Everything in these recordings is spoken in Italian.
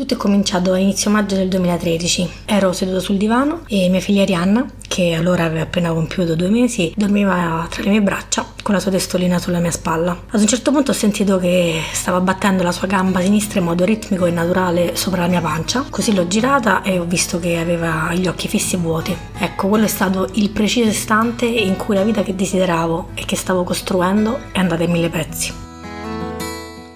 Tutto è cominciato a inizio maggio del 2013. Ero seduta sul divano e mia figlia Arianna, che allora aveva appena compiuto due mesi, dormiva tra le mie braccia con la sua testolina sulla mia spalla. Ad un certo punto ho sentito che stava battendo la sua gamba sinistra in modo ritmico e naturale sopra la mia pancia, così l'ho girata e ho visto che aveva gli occhi fissi e vuoti. Ecco, quello è stato il preciso istante in cui la vita che desideravo e che stavo costruendo è andata in mille pezzi.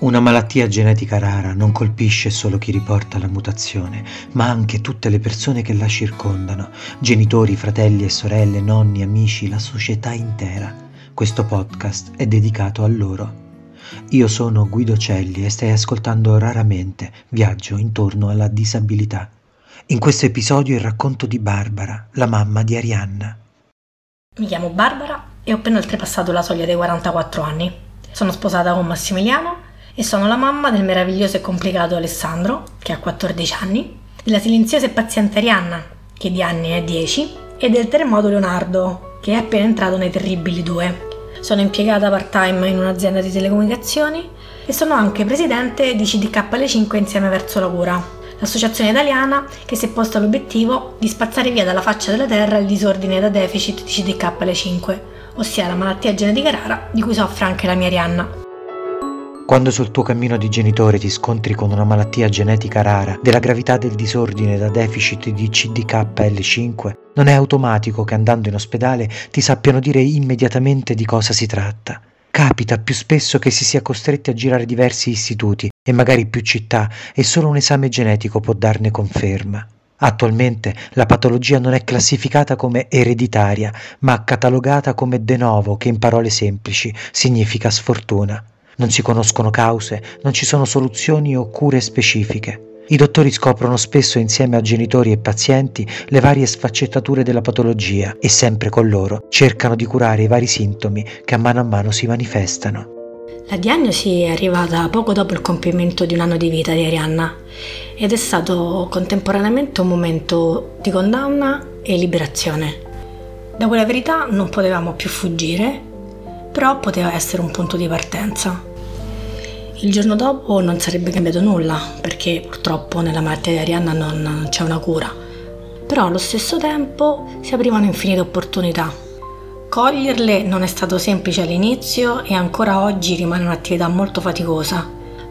Una malattia genetica rara non colpisce solo chi riporta la mutazione, ma anche tutte le persone che la circondano, genitori, fratelli e sorelle, nonni, amici, la società intera. Questo podcast è dedicato a loro. Io sono Guido Celli e stai ascoltando raramente Viaggio intorno alla disabilità. In questo episodio il racconto di Barbara, la mamma di Arianna. Mi chiamo Barbara e ho appena oltrepassato la soglia dei 44 anni. Sono sposata con Massimiliano e sono la mamma del meraviglioso e complicato Alessandro, che ha 14 anni, della silenziosa e paziente Arianna, che di anni è 10, e del terremoto Leonardo, che è appena entrato nei terribili due. Sono impiegata part-time in un'azienda di telecomunicazioni e sono anche presidente di CDKL5 Insieme Verso la Cura, l'associazione italiana che si è posta l'obiettivo di spazzare via dalla faccia della terra il disordine da deficit di CDKL5, ossia la malattia genetica rara di cui soffre anche la mia Arianna. Quando sul tuo cammino di genitore ti scontri con una malattia genetica rara della gravità del disordine da deficit di CDKL5, non è automatico che andando in ospedale ti sappiano dire immediatamente di cosa si tratta. Capita più spesso che si sia costretti a girare diversi istituti e magari più città e solo un esame genetico può darne conferma. Attualmente la patologia non è classificata come ereditaria, ma catalogata come de novo, che in parole semplici significa sfortuna. Non si conoscono cause, non ci sono soluzioni o cure specifiche. I dottori scoprono spesso insieme a genitori e pazienti le varie sfaccettature della patologia e sempre con loro cercano di curare i vari sintomi che a mano a mano si manifestano. La diagnosi è arrivata poco dopo il compimento di un anno di vita di Arianna ed è stato contemporaneamente un momento di condanna e liberazione. Da quella verità non potevamo più fuggire però poteva essere un punto di partenza. Il giorno dopo non sarebbe cambiato nulla, perché purtroppo nella malattia di Arianna non c'è una cura, però allo stesso tempo si aprivano infinite opportunità. Coglierle non è stato semplice all'inizio e ancora oggi rimane un'attività molto faticosa,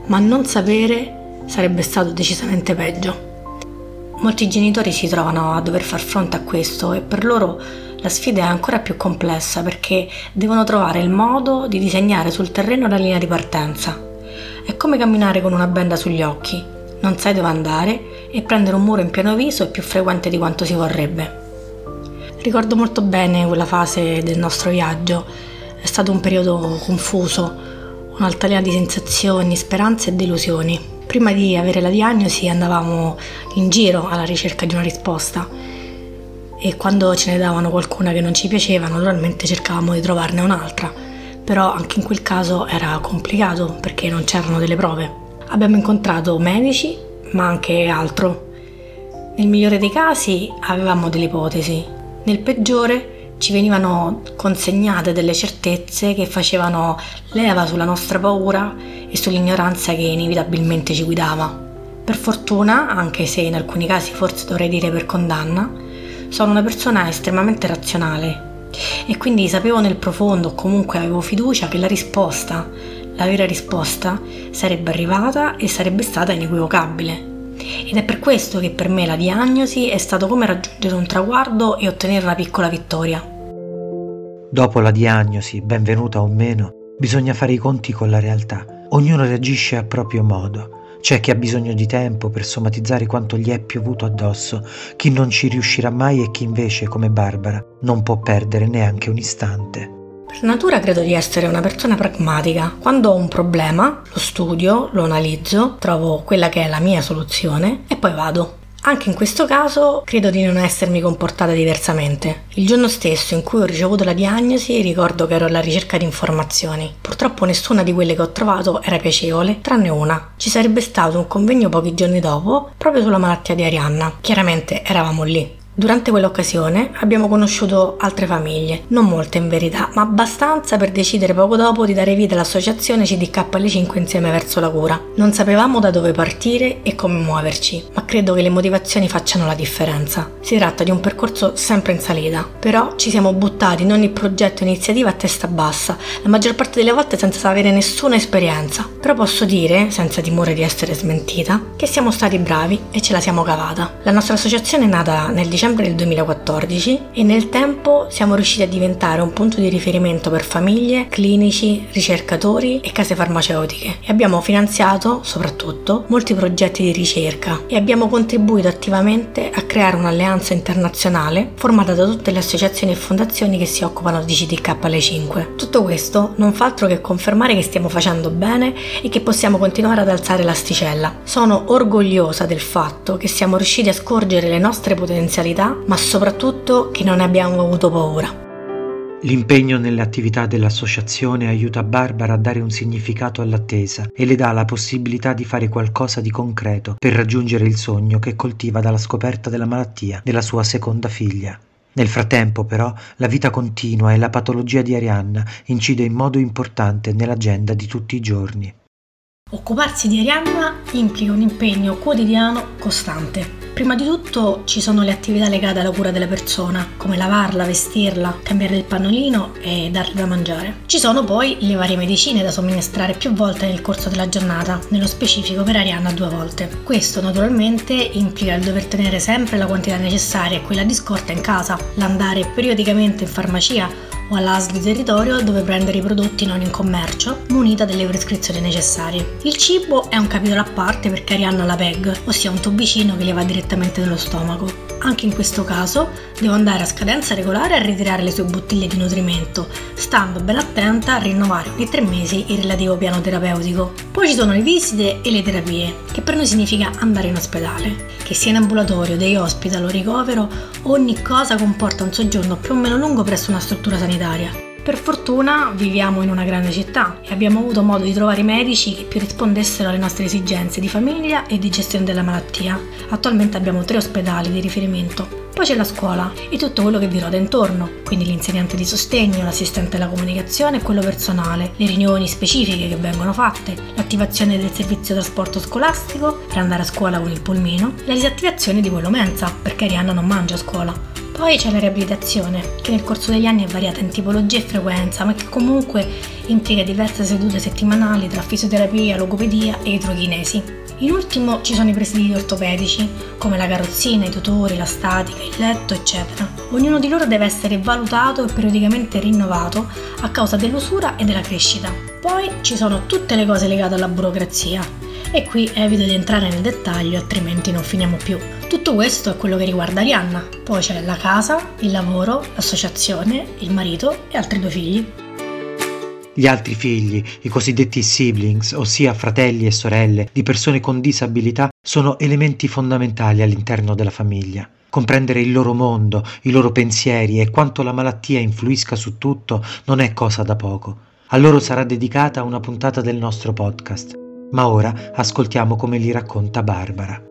ma non sapere sarebbe stato decisamente peggio. Molti genitori si trovano a dover far fronte a questo e per loro la sfida è ancora più complessa perché devono trovare il modo di disegnare sul terreno la linea di partenza. È come camminare con una benda sugli occhi, non sai dove andare e prendere un muro in pieno viso è più frequente di quanto si vorrebbe. Ricordo molto bene quella fase del nostro viaggio, è stato un periodo confuso, un'altalena di sensazioni, speranze e delusioni. Prima di avere la diagnosi andavamo in giro alla ricerca di una risposta e quando ce ne davano qualcuna che non ci piaceva naturalmente cercavamo di trovarne un'altra, però anche in quel caso era complicato perché non c'erano delle prove. Abbiamo incontrato medici ma anche altro. Nel migliore dei casi avevamo delle ipotesi, nel peggiore ci venivano consegnate delle certezze che facevano leva sulla nostra paura e sull'ignoranza che inevitabilmente ci guidava. Per fortuna, anche se in alcuni casi forse dovrei dire per condanna, sono una persona estremamente razionale e quindi sapevo nel profondo, comunque avevo fiducia che la risposta, la vera risposta, sarebbe arrivata e sarebbe stata inequivocabile. Ed è per questo che per me la diagnosi è stato come raggiungere un traguardo e ottenere una piccola vittoria. Dopo la diagnosi, benvenuta o meno, bisogna fare i conti con la realtà. Ognuno reagisce a proprio modo. C'è chi ha bisogno di tempo per somatizzare quanto gli è piovuto addosso, chi non ci riuscirà mai e chi invece, come Barbara, non può perdere neanche un istante. Per natura credo di essere una persona pragmatica. Quando ho un problema, lo studio, lo analizzo, trovo quella che è la mia soluzione e poi vado. Anche in questo caso credo di non essermi comportata diversamente. Il giorno stesso in cui ho ricevuto la diagnosi ricordo che ero alla ricerca di informazioni. Purtroppo nessuna di quelle che ho trovato era piacevole, tranne una. Ci sarebbe stato un convegno pochi giorni dopo proprio sulla malattia di Arianna. Chiaramente eravamo lì. Durante quell'occasione abbiamo conosciuto altre famiglie, non molte in verità, ma abbastanza per decidere poco dopo di dare vita all'associazione CDKL5 insieme verso la cura. Non sapevamo da dove partire e come muoverci, ma credo che le motivazioni facciano la differenza. Si tratta di un percorso sempre in salita, però ci siamo buttati in ogni progetto e iniziativa a testa bassa, la maggior parte delle volte senza avere nessuna esperienza. Però posso dire, senza timore di essere smentita, che siamo stati bravi e ce la siamo cavata. La nostra associazione è nata nel dicembre dicembre del 2014 e nel tempo siamo riusciti a diventare un punto di riferimento per famiglie, clinici, ricercatori e case farmaceutiche e abbiamo finanziato soprattutto molti progetti di ricerca e abbiamo contribuito attivamente a creare un'alleanza internazionale formata da tutte le associazioni e fondazioni che si occupano di CDKL5. Tutto questo non fa altro che confermare che stiamo facendo bene e che possiamo continuare ad alzare l'asticella. Sono orgogliosa del fatto che siamo riusciti a scorgere le nostre potenzialità responsabilità, ma soprattutto che non abbiamo avuto paura. L'impegno nelle attività dell'associazione aiuta Barbara a dare un significato all'attesa e le dà la possibilità di fare qualcosa di concreto per raggiungere il sogno che coltiva dalla scoperta della malattia della sua seconda figlia. Nel frattempo, però, la vita continua e la patologia di Arianna incide in modo importante nell'agenda di tutti i giorni. Occuparsi di Arianna implica un impegno quotidiano costante. Prima di tutto ci sono le attività legate alla cura della persona, come lavarla, vestirla, cambiare il pannolino e darle da mangiare. Ci sono poi le varie medicine da somministrare più volte nel corso della giornata, nello specifico per Arianna due volte. Questo naturalmente implica il dover tenere sempre la quantità necessaria e quella di scorta in casa, l'andare periodicamente in farmacia o all'AS di territorio dove prendere i prodotti non in commercio, munita delle prescrizioni necessarie. Il cibo è un capitolo a parte perché Arianna ha la PEG, ossia un tubicino che le va direttamente nello stomaco. Anche in questo caso devo andare a scadenza regolare a ritirare le sue bottiglie di nutrimento, stando ben attenta a rinnovare ogni tre mesi il relativo piano terapeutico. Poi ci sono le visite e le terapie, che per noi significa andare in ospedale. Che sia in ambulatorio, day hospital o ricovero, ogni cosa comporta un soggiorno più o meno lungo presso una struttura sanitaria. Per fortuna viviamo in una grande città e abbiamo avuto modo di trovare medici che più rispondessero alle nostre esigenze di famiglia e di gestione della malattia. Attualmente abbiamo tre ospedali di riferimento. Poi c'è la scuola e tutto quello che vi roda intorno, quindi l'insegnante di sostegno, l'assistente alla comunicazione e quello personale, le riunioni specifiche che vengono fatte, l'attivazione del servizio trasporto scolastico per andare a scuola con il pulmino, la disattivazione di quello mensa perché Arianna non mangia a scuola. Poi c'è la riabilitazione, che nel corso degli anni è variata in tipologia e frequenza, ma che comunque implica diverse sedute settimanali tra fisioterapia, logopedia e idrochinesi. In ultimo ci sono i presidi ortopedici, come la carrozzina, i tutori, la statica, il letto, eccetera. Ognuno di loro deve essere valutato e periodicamente rinnovato a causa dell'usura e della crescita. Poi ci sono tutte le cose legate alla burocrazia, e qui evito di entrare nel dettaglio altrimenti non finiamo più. Tutto questo è quello che riguarda Arianna, poi c'è la casa, il lavoro, l'associazione, il marito e altri due figli. Gli altri figli, i cosiddetti siblings, ossia fratelli e sorelle di persone con disabilità, sono elementi fondamentali all'interno della famiglia. Comprendere il loro mondo, i loro pensieri e quanto la malattia influisca su tutto non è cosa da poco. A loro sarà dedicata una puntata del nostro podcast ma ora ascoltiamo come li racconta Barbara.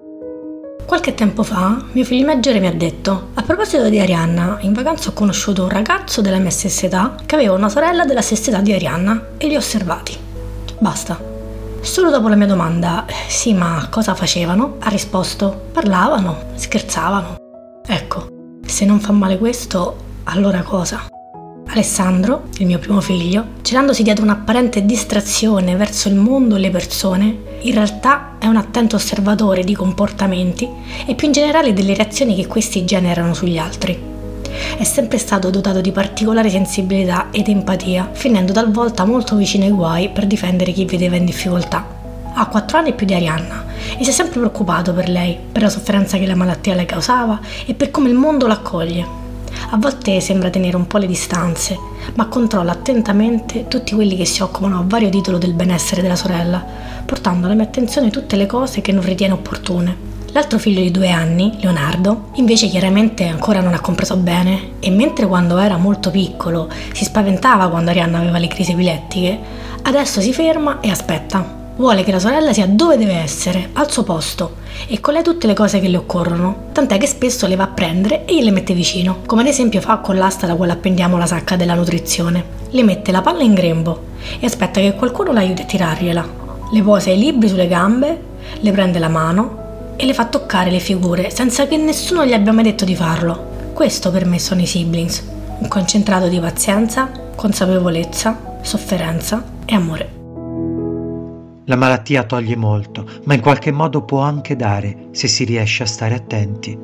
Qualche tempo fa mio figlio maggiore mi ha detto, a proposito di Arianna, in vacanza ho conosciuto un ragazzo della mia stessa età che aveva una sorella della stessa età di Arianna e li ho osservati. Basta. Solo dopo la mia domanda, sì ma cosa facevano? Ha risposto, parlavano, scherzavano. Ecco, se non fa male questo, allora cosa? Alessandro, il mio primo figlio, celandosi dietro un'apparente distrazione verso il mondo e le persone, in realtà è un attento osservatore di comportamenti e più in generale delle reazioni che questi generano sugli altri. È sempre stato dotato di particolare sensibilità ed empatia, finendo talvolta molto vicino ai guai per difendere chi vedeva in difficoltà. Ha 4 anni più di Arianna e si è sempre preoccupato per lei, per la sofferenza che la malattia le causava e per come il mondo l'accoglie. A volte sembra tenere un po' le distanze, ma controlla attentamente tutti quelli che si occupano a vario titolo del benessere della sorella, portando alla mia attenzione tutte le cose che non ritiene opportune. L'altro figlio di due anni, Leonardo, invece chiaramente ancora non ha compreso bene e mentre quando era molto piccolo si spaventava quando Arianna aveva le crisi epilettiche, adesso si ferma e aspetta. Vuole che la sorella sia dove deve essere, al suo posto, e con lei tutte le cose che le occorrono, tant'è che spesso le va a prendere e gliele mette vicino, come ad esempio fa con l'asta da quale appendiamo la sacca della nutrizione. Le mette la palla in grembo e aspetta che qualcuno l'aiuti a tirargliela. Le posa i libri sulle gambe, le prende la mano e le fa toccare le figure senza che nessuno gli abbia mai detto di farlo. Questo per me sono i siblings, un concentrato di pazienza, consapevolezza, sofferenza e amore. La malattia toglie molto, ma in qualche modo può anche dare, se si riesce a stare attenti.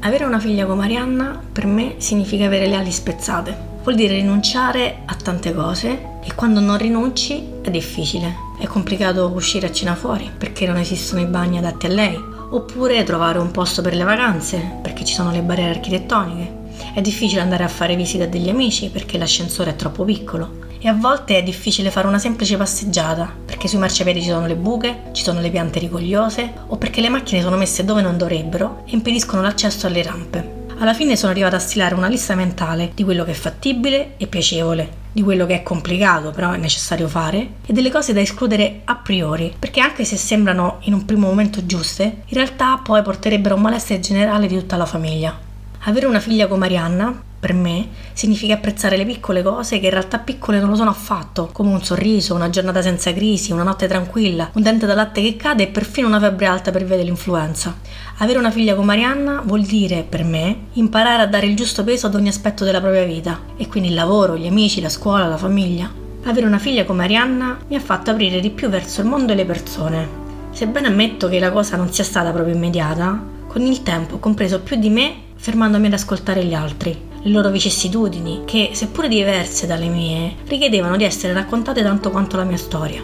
Avere una figlia come Arianna per me significa avere le ali spezzate. Vuol dire rinunciare a tante cose e quando non rinunci è difficile. È complicato uscire a cena fuori perché non esistono i bagni adatti a lei, oppure trovare un posto per le vacanze perché ci sono le barriere architettoniche. È difficile andare a fare visite a degli amici perché l'ascensore è troppo piccolo e a volte è difficile fare una semplice passeggiata perché sui marciapiedi ci sono le buche, ci sono le piante rigogliose o perché le macchine sono messe dove non dovrebbero e impediscono l'accesso alle rampe. Alla fine sono arrivata a stilare una lista mentale di quello che è fattibile e piacevole, di quello che è complicato però è necessario fare e delle cose da escludere a priori, perché anche se sembrano in un primo momento giuste, in realtà poi porterebbero un malessere generale di tutta la famiglia. Avere una figlia come Arianna per me significa apprezzare le piccole cose che in realtà piccole non lo sono affatto, come un sorriso, una giornata senza crisi, una notte tranquilla, un dente da latte che cade e perfino una febbre alta per via dell'influenza. Avere una figlia come Arianna vuol dire, per me, imparare a dare il giusto peso ad ogni aspetto della propria vita, e quindi il lavoro, gli amici, la scuola, la famiglia. Avere una figlia come Arianna mi ha fatto aprire di più verso il mondo e le persone. Sebbene ammetto che la cosa non sia stata proprio immediata, con il tempo ho compreso più di me fermandomi ad ascoltare gli altri le loro vicissitudini, che, seppure diverse dalle mie, richiedevano di essere raccontate tanto quanto la mia storia.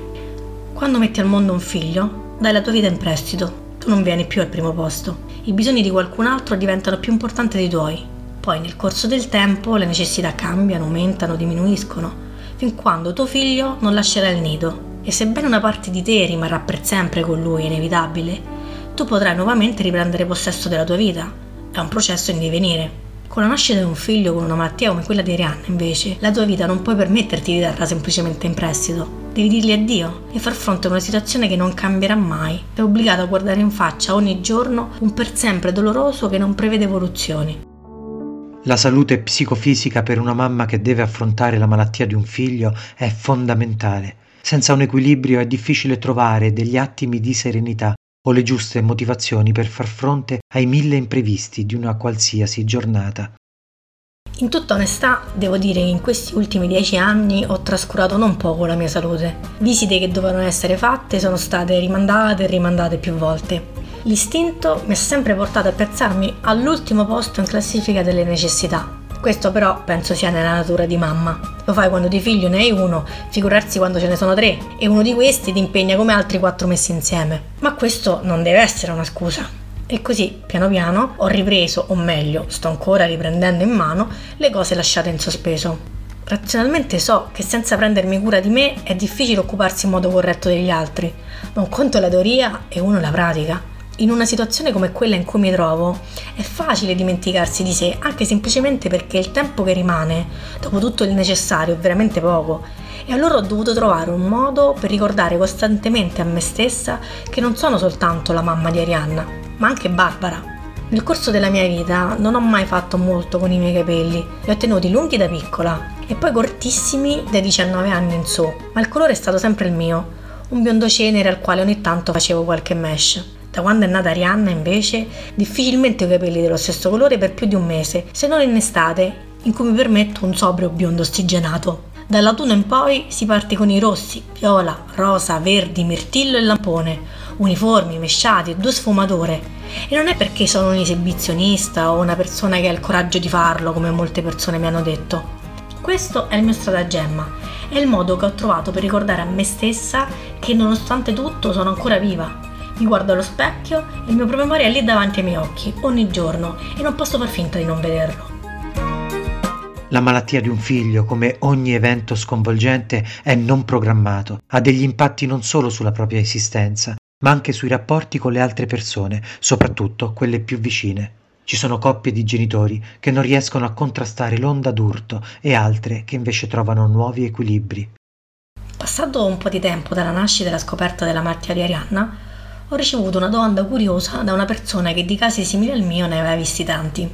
Quando metti al mondo un figlio, dai la tua vita in prestito, tu non vieni più al primo posto, i bisogni di qualcun altro diventano più importanti dei tuoi. Poi nel corso del tempo le necessità cambiano, aumentano, diminuiscono, fin quando tuo figlio non lascerà il nido. E sebbene una parte di te rimarrà per sempre con lui, inevitabile, tu potrai nuovamente riprendere possesso della tua vita. È un processo in divenire. Con la nascita di un figlio con una malattia come quella di Arianna, invece, la tua vita non puoi permetterti di darla semplicemente in prestito. Devi dirgli addio e far fronte a una situazione che non cambierà mai. Sei obbligato a guardare in faccia ogni giorno un per sempre doloroso che non prevede evoluzioni. La salute psicofisica per una mamma che deve affrontare la malattia di un figlio è fondamentale. Senza un equilibrio è difficile trovare degli attimi di serenità o le giuste motivazioni per far fronte ai mille imprevisti di una qualsiasi giornata. In tutta onestà, devo dire che in questi ultimi dieci anni ho trascurato non poco la mia salute. Visite che dovevano essere fatte sono state rimandate e rimandate più volte. L'istinto mi ha sempre portato a piazzarmi all'ultimo posto in classifica delle necessità, questo però penso sia nella natura di mamma. Lo fai quando di figlio ne hai uno, figurarsi quando ce ne sono tre, e uno di questi ti impegna come altri quattro messi insieme. Ma questo non deve essere una scusa. E così, piano piano, ho ripreso, o meglio, sto ancora riprendendo in mano, le cose lasciate in sospeso. Razionalmente so che senza prendermi cura di me è difficile occuparsi in modo corretto degli altri, ma un conto è la teoria e uno la pratica in una situazione come quella in cui mi trovo è facile dimenticarsi di sé, anche semplicemente perché il tempo che rimane, dopo tutto il necessario, è veramente poco. E allora ho dovuto trovare un modo per ricordare costantemente a me stessa che non sono soltanto la mamma di Arianna, ma anche Barbara. Nel corso della mia vita non ho mai fatto molto con i miei capelli, li ho tenuti lunghi da piccola e poi cortissimi dai 19 anni in su, ma il colore è stato sempre il mio, un biondo cenere al quale ogni tanto facevo qualche mesh. Da quando è nata Arianna, invece, difficilmente ho i capelli dello stesso colore per più di un mese, se non in estate, in cui mi permetto un sobrio biondo ossigenato. Dall'autunno in poi si parte con i rossi, viola, rosa, verdi, mirtillo e lampone, uniformi, mesciati e due sfumature. E non è perché sono un esibizionista o una persona che ha il coraggio di farlo, come molte persone mi hanno detto. Questo è il mio stratagemma, è il modo che ho trovato per ricordare a me stessa che nonostante tutto sono ancora viva mi guardo allo specchio e il mio promemoria è lì davanti ai miei occhi, ogni giorno, e non posso far finta di non vederlo. La malattia di un figlio, come ogni evento sconvolgente, è non programmato, ha degli impatti non solo sulla propria esistenza, ma anche sui rapporti con le altre persone, soprattutto quelle più vicine. Ci sono coppie di genitori che non riescono a contrastare l'onda d'urto e altre che invece trovano nuovi equilibri. Passato un po' di tempo dalla nascita e la scoperta della malattia di Arianna, ho ricevuto una domanda curiosa da una persona che di casi simili al mio ne aveva visti tanti.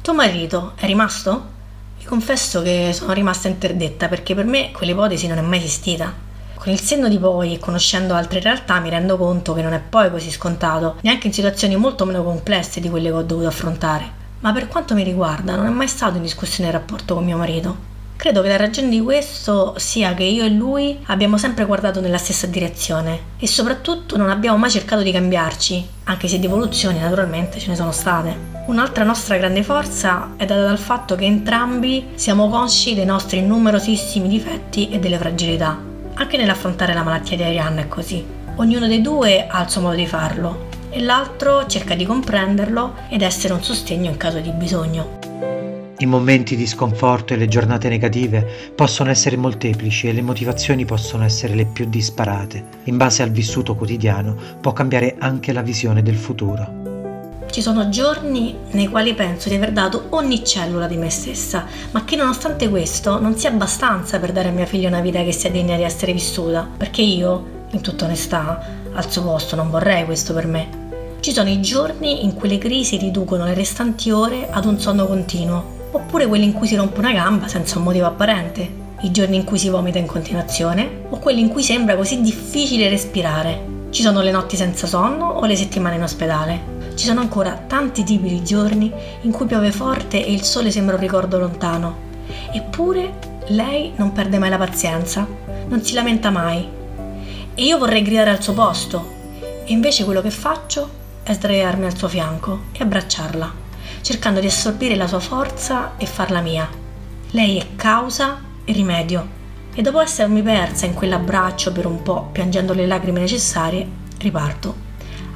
Tuo marito è rimasto? Vi confesso che sono rimasta interdetta perché per me quell'ipotesi non è mai esistita. Con il senno di poi e conoscendo altre realtà mi rendo conto che non è poi così scontato, neanche in situazioni molto meno complesse di quelle che ho dovuto affrontare. Ma per quanto mi riguarda non è mai stato in discussione il rapporto con mio marito. Credo che la ragione di questo sia che io e lui abbiamo sempre guardato nella stessa direzione e soprattutto non abbiamo mai cercato di cambiarci, anche se di evoluzioni naturalmente ce ne sono state. Un'altra nostra grande forza è data dal fatto che entrambi siamo consci dei nostri numerosissimi difetti e delle fragilità. Anche nell'affrontare la malattia di Arianna è così. Ognuno dei due ha il suo modo di farlo e l'altro cerca di comprenderlo ed essere un sostegno in caso di bisogno. I momenti di sconforto e le giornate negative possono essere molteplici e le motivazioni possono essere le più disparate. In base al vissuto quotidiano può cambiare anche la visione del futuro. Ci sono giorni nei quali penso di aver dato ogni cellula di me stessa, ma che nonostante questo non sia abbastanza per dare a mia figlia una vita che sia degna di essere vissuta, perché io, in tutta onestà, al suo posto non vorrei questo per me. Ci sono i giorni in cui le crisi riducono le restanti ore ad un sonno continuo oppure quelli in cui si rompe una gamba senza un motivo apparente, i giorni in cui si vomita in continuazione o quelli in cui sembra così difficile respirare. Ci sono le notti senza sonno o le settimane in ospedale. Ci sono ancora tanti tipi di giorni in cui piove forte e il sole sembra un ricordo lontano. Eppure lei non perde mai la pazienza, non si lamenta mai. E io vorrei gridare al suo posto, e invece quello che faccio è sdraiarmi al suo fianco e abbracciarla cercando di assorbire la sua forza e farla mia. Lei è causa e rimedio. E dopo essermi persa in quell'abbraccio per un po', piangendo le lacrime necessarie, riparto.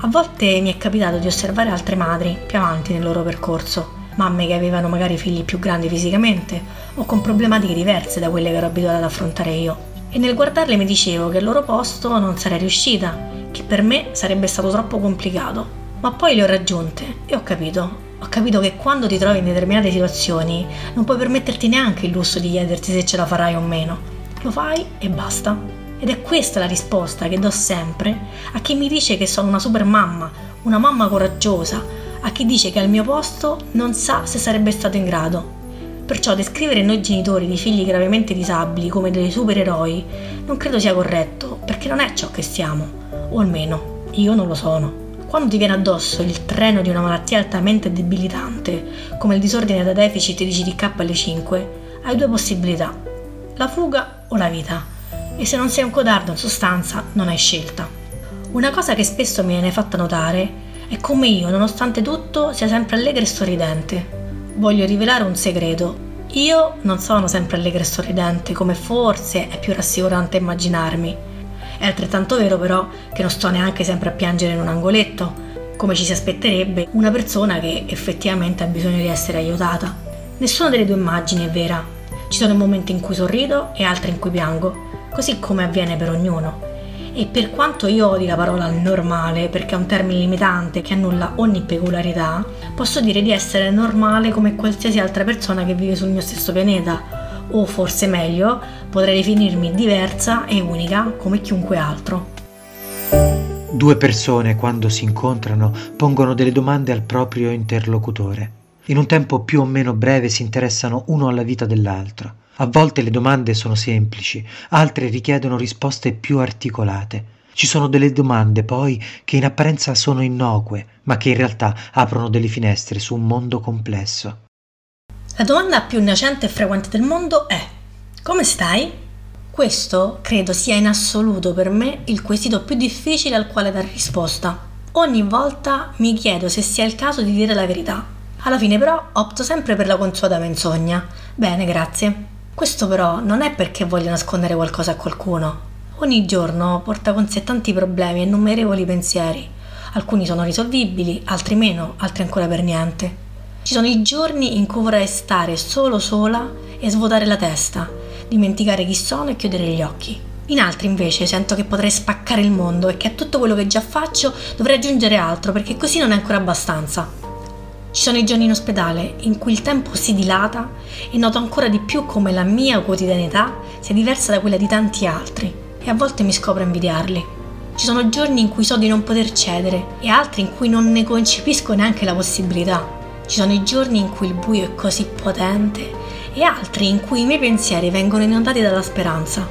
A volte mi è capitato di osservare altre madri più avanti nel loro percorso, mamme che avevano magari figli più grandi fisicamente o con problematiche diverse da quelle che ero abituata ad affrontare io. E nel guardarle mi dicevo che al loro posto non sarei riuscita, che per me sarebbe stato troppo complicato. Ma poi le ho raggiunte e ho capito ho capito che quando ti trovi in determinate situazioni non puoi permetterti neanche il lusso di chiederti se ce la farai o meno. Lo fai e basta. Ed è questa la risposta che do sempre a chi mi dice che sono una super mamma, una mamma coraggiosa, a chi dice che al mio posto non sa se sarebbe stato in grado. Perciò descrivere noi genitori di figli gravemente disabili come dei supereroi non credo sia corretto, perché non è ciò che siamo, o almeno io non lo sono. Quando ti viene addosso il treno di una malattia altamente debilitante, come il disordine da deficit di GDK-L5, hai due possibilità, la fuga o la vita. E se non sei un codardo in sostanza, non hai scelta. Una cosa che spesso mi viene fatta notare è come io, nonostante tutto, sia sempre allegra e sorridente. Voglio rivelare un segreto. Io non sono sempre allegra e sorridente, come forse è più rassicurante immaginarmi è altrettanto vero però che non sto neanche sempre a piangere in un angoletto, come ci si aspetterebbe una persona che effettivamente ha bisogno di essere aiutata. Nessuna delle due immagini è vera. Ci sono momenti in cui sorrido e altri in cui piango, così come avviene per ognuno. E per quanto io odi la parola normale, perché è un termine limitante che annulla ogni peculiarità, posso dire di essere normale come qualsiasi altra persona che vive sul mio stesso pianeta, o forse meglio, potrei definirmi diversa e unica come chiunque altro. Due persone quando si incontrano pongono delle domande al proprio interlocutore. In un tempo più o meno breve si interessano uno alla vita dell'altro. A volte le domande sono semplici, altre richiedono risposte più articolate. Ci sono delle domande poi che in apparenza sono innocue, ma che in realtà aprono delle finestre su un mondo complesso. La domanda più innocente e frequente del mondo è come stai? Questo credo sia in assoluto per me il quesito più difficile al quale dare risposta. Ogni volta mi chiedo se sia il caso di dire la verità. Alla fine però opto sempre per la consueta menzogna. Bene, grazie. Questo però non è perché voglio nascondere qualcosa a qualcuno. Ogni giorno porta con sé tanti problemi e innumerevoli pensieri. Alcuni sono risolvibili, altri meno, altri ancora per niente. Ci sono i giorni in cui vorrei stare solo sola e svuotare la testa, dimenticare chi sono e chiudere gli occhi. In altri invece sento che potrei spaccare il mondo e che a tutto quello che già faccio dovrei aggiungere altro perché così non è ancora abbastanza. Ci sono i giorni in ospedale in cui il tempo si dilata e noto ancora di più come la mia quotidianità sia diversa da quella di tanti altri e a volte mi scopro a invidiarli. Ci sono giorni in cui so di non poter cedere e altri in cui non ne concepisco neanche la possibilità. Ci sono i giorni in cui il buio è così potente e altri in cui i miei pensieri vengono inondati dalla speranza.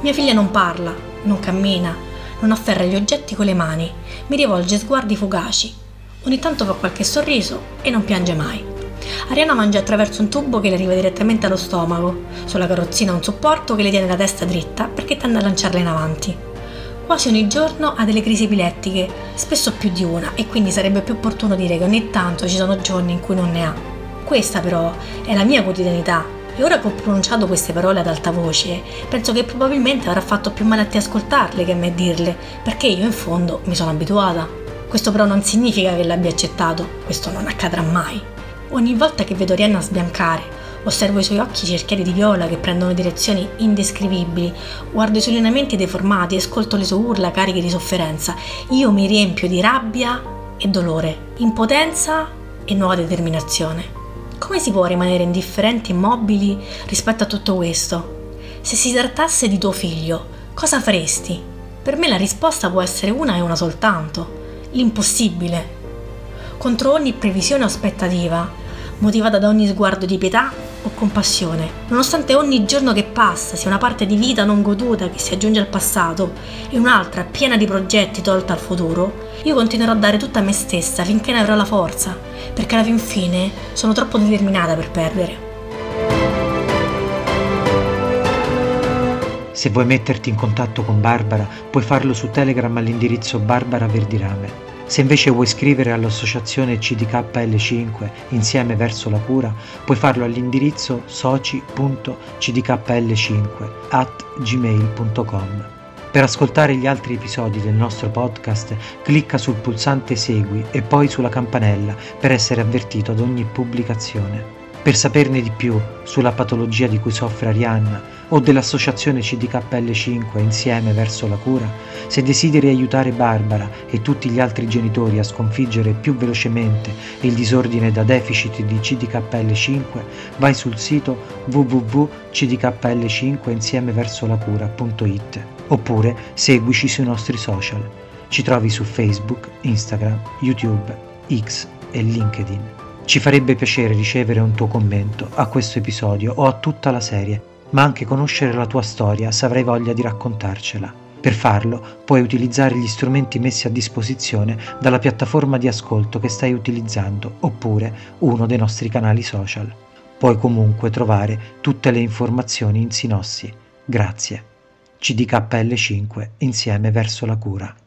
Mia figlia non parla, non cammina, non afferra gli oggetti con le mani, mi rivolge sguardi fugaci. Ogni tanto fa qualche sorriso e non piange mai. Ariana mangia attraverso un tubo che le arriva direttamente allo stomaco. Sulla carrozzina un supporto che le tiene la testa dritta perché tende a lanciarla in avanti. Quasi ogni giorno ha delle crisi epilettiche, spesso più di una, e quindi sarebbe più opportuno dire che ogni tanto ci sono giorni in cui non ne ha. Questa però è la mia quotidianità e ora che ho pronunciato queste parole ad alta voce, penso che probabilmente avrà fatto più male a te ascoltarle che a me dirle, perché io in fondo mi sono abituata. Questo però non significa che l'abbia accettato, questo non accadrà mai. Ogni volta che vedo Rihanna sbiancare, osservo i suoi occhi cerchieri di viola che prendono direzioni indescrivibili, guardo i suoi lineamenti deformati e ascolto le sue urla cariche di sofferenza, io mi riempio di rabbia e dolore, impotenza e nuova determinazione. Come si può rimanere indifferenti e immobili rispetto a tutto questo? Se si trattasse di tuo figlio, cosa faresti? Per me la risposta può essere una e una soltanto, l'impossibile contro ogni previsione o aspettativa, motivata da ogni sguardo di pietà o compassione. Nonostante ogni giorno che passa sia una parte di vita non goduta che si aggiunge al passato e un'altra piena di progetti tolta al futuro, io continuerò a dare tutta me stessa finché ne avrò la forza, perché alla fin fine sono troppo determinata per perdere. Se vuoi metterti in contatto con Barbara, puoi farlo su Telegram all'indirizzo Barbara Verdirame. Se invece vuoi scrivere all'associazione CDKL5 insieme verso la cura, puoi farlo all'indirizzo soci.cdkl5 at gmail.com. Per ascoltare gli altri episodi del nostro podcast, clicca sul pulsante Segui e poi sulla campanella per essere avvertito ad ogni pubblicazione. Per saperne di più sulla patologia di cui soffre Arianna o dell'associazione CDKL5 Insieme verso la cura, se desideri aiutare Barbara e tutti gli altri genitori a sconfiggere più velocemente il disordine da deficit di CDKL5, vai sul sito www.cdkl5 insieme verso la cura.it oppure seguici sui nostri social. Ci trovi su Facebook, Instagram, YouTube, X e LinkedIn. Ci farebbe piacere ricevere un tuo commento a questo episodio o a tutta la serie ma anche conoscere la tua storia se avrai voglia di raccontarcela. Per farlo puoi utilizzare gli strumenti messi a disposizione dalla piattaforma di ascolto che stai utilizzando oppure uno dei nostri canali social. Puoi comunque trovare tutte le informazioni in Sinossi. Grazie. CDKL5 insieme verso la cura.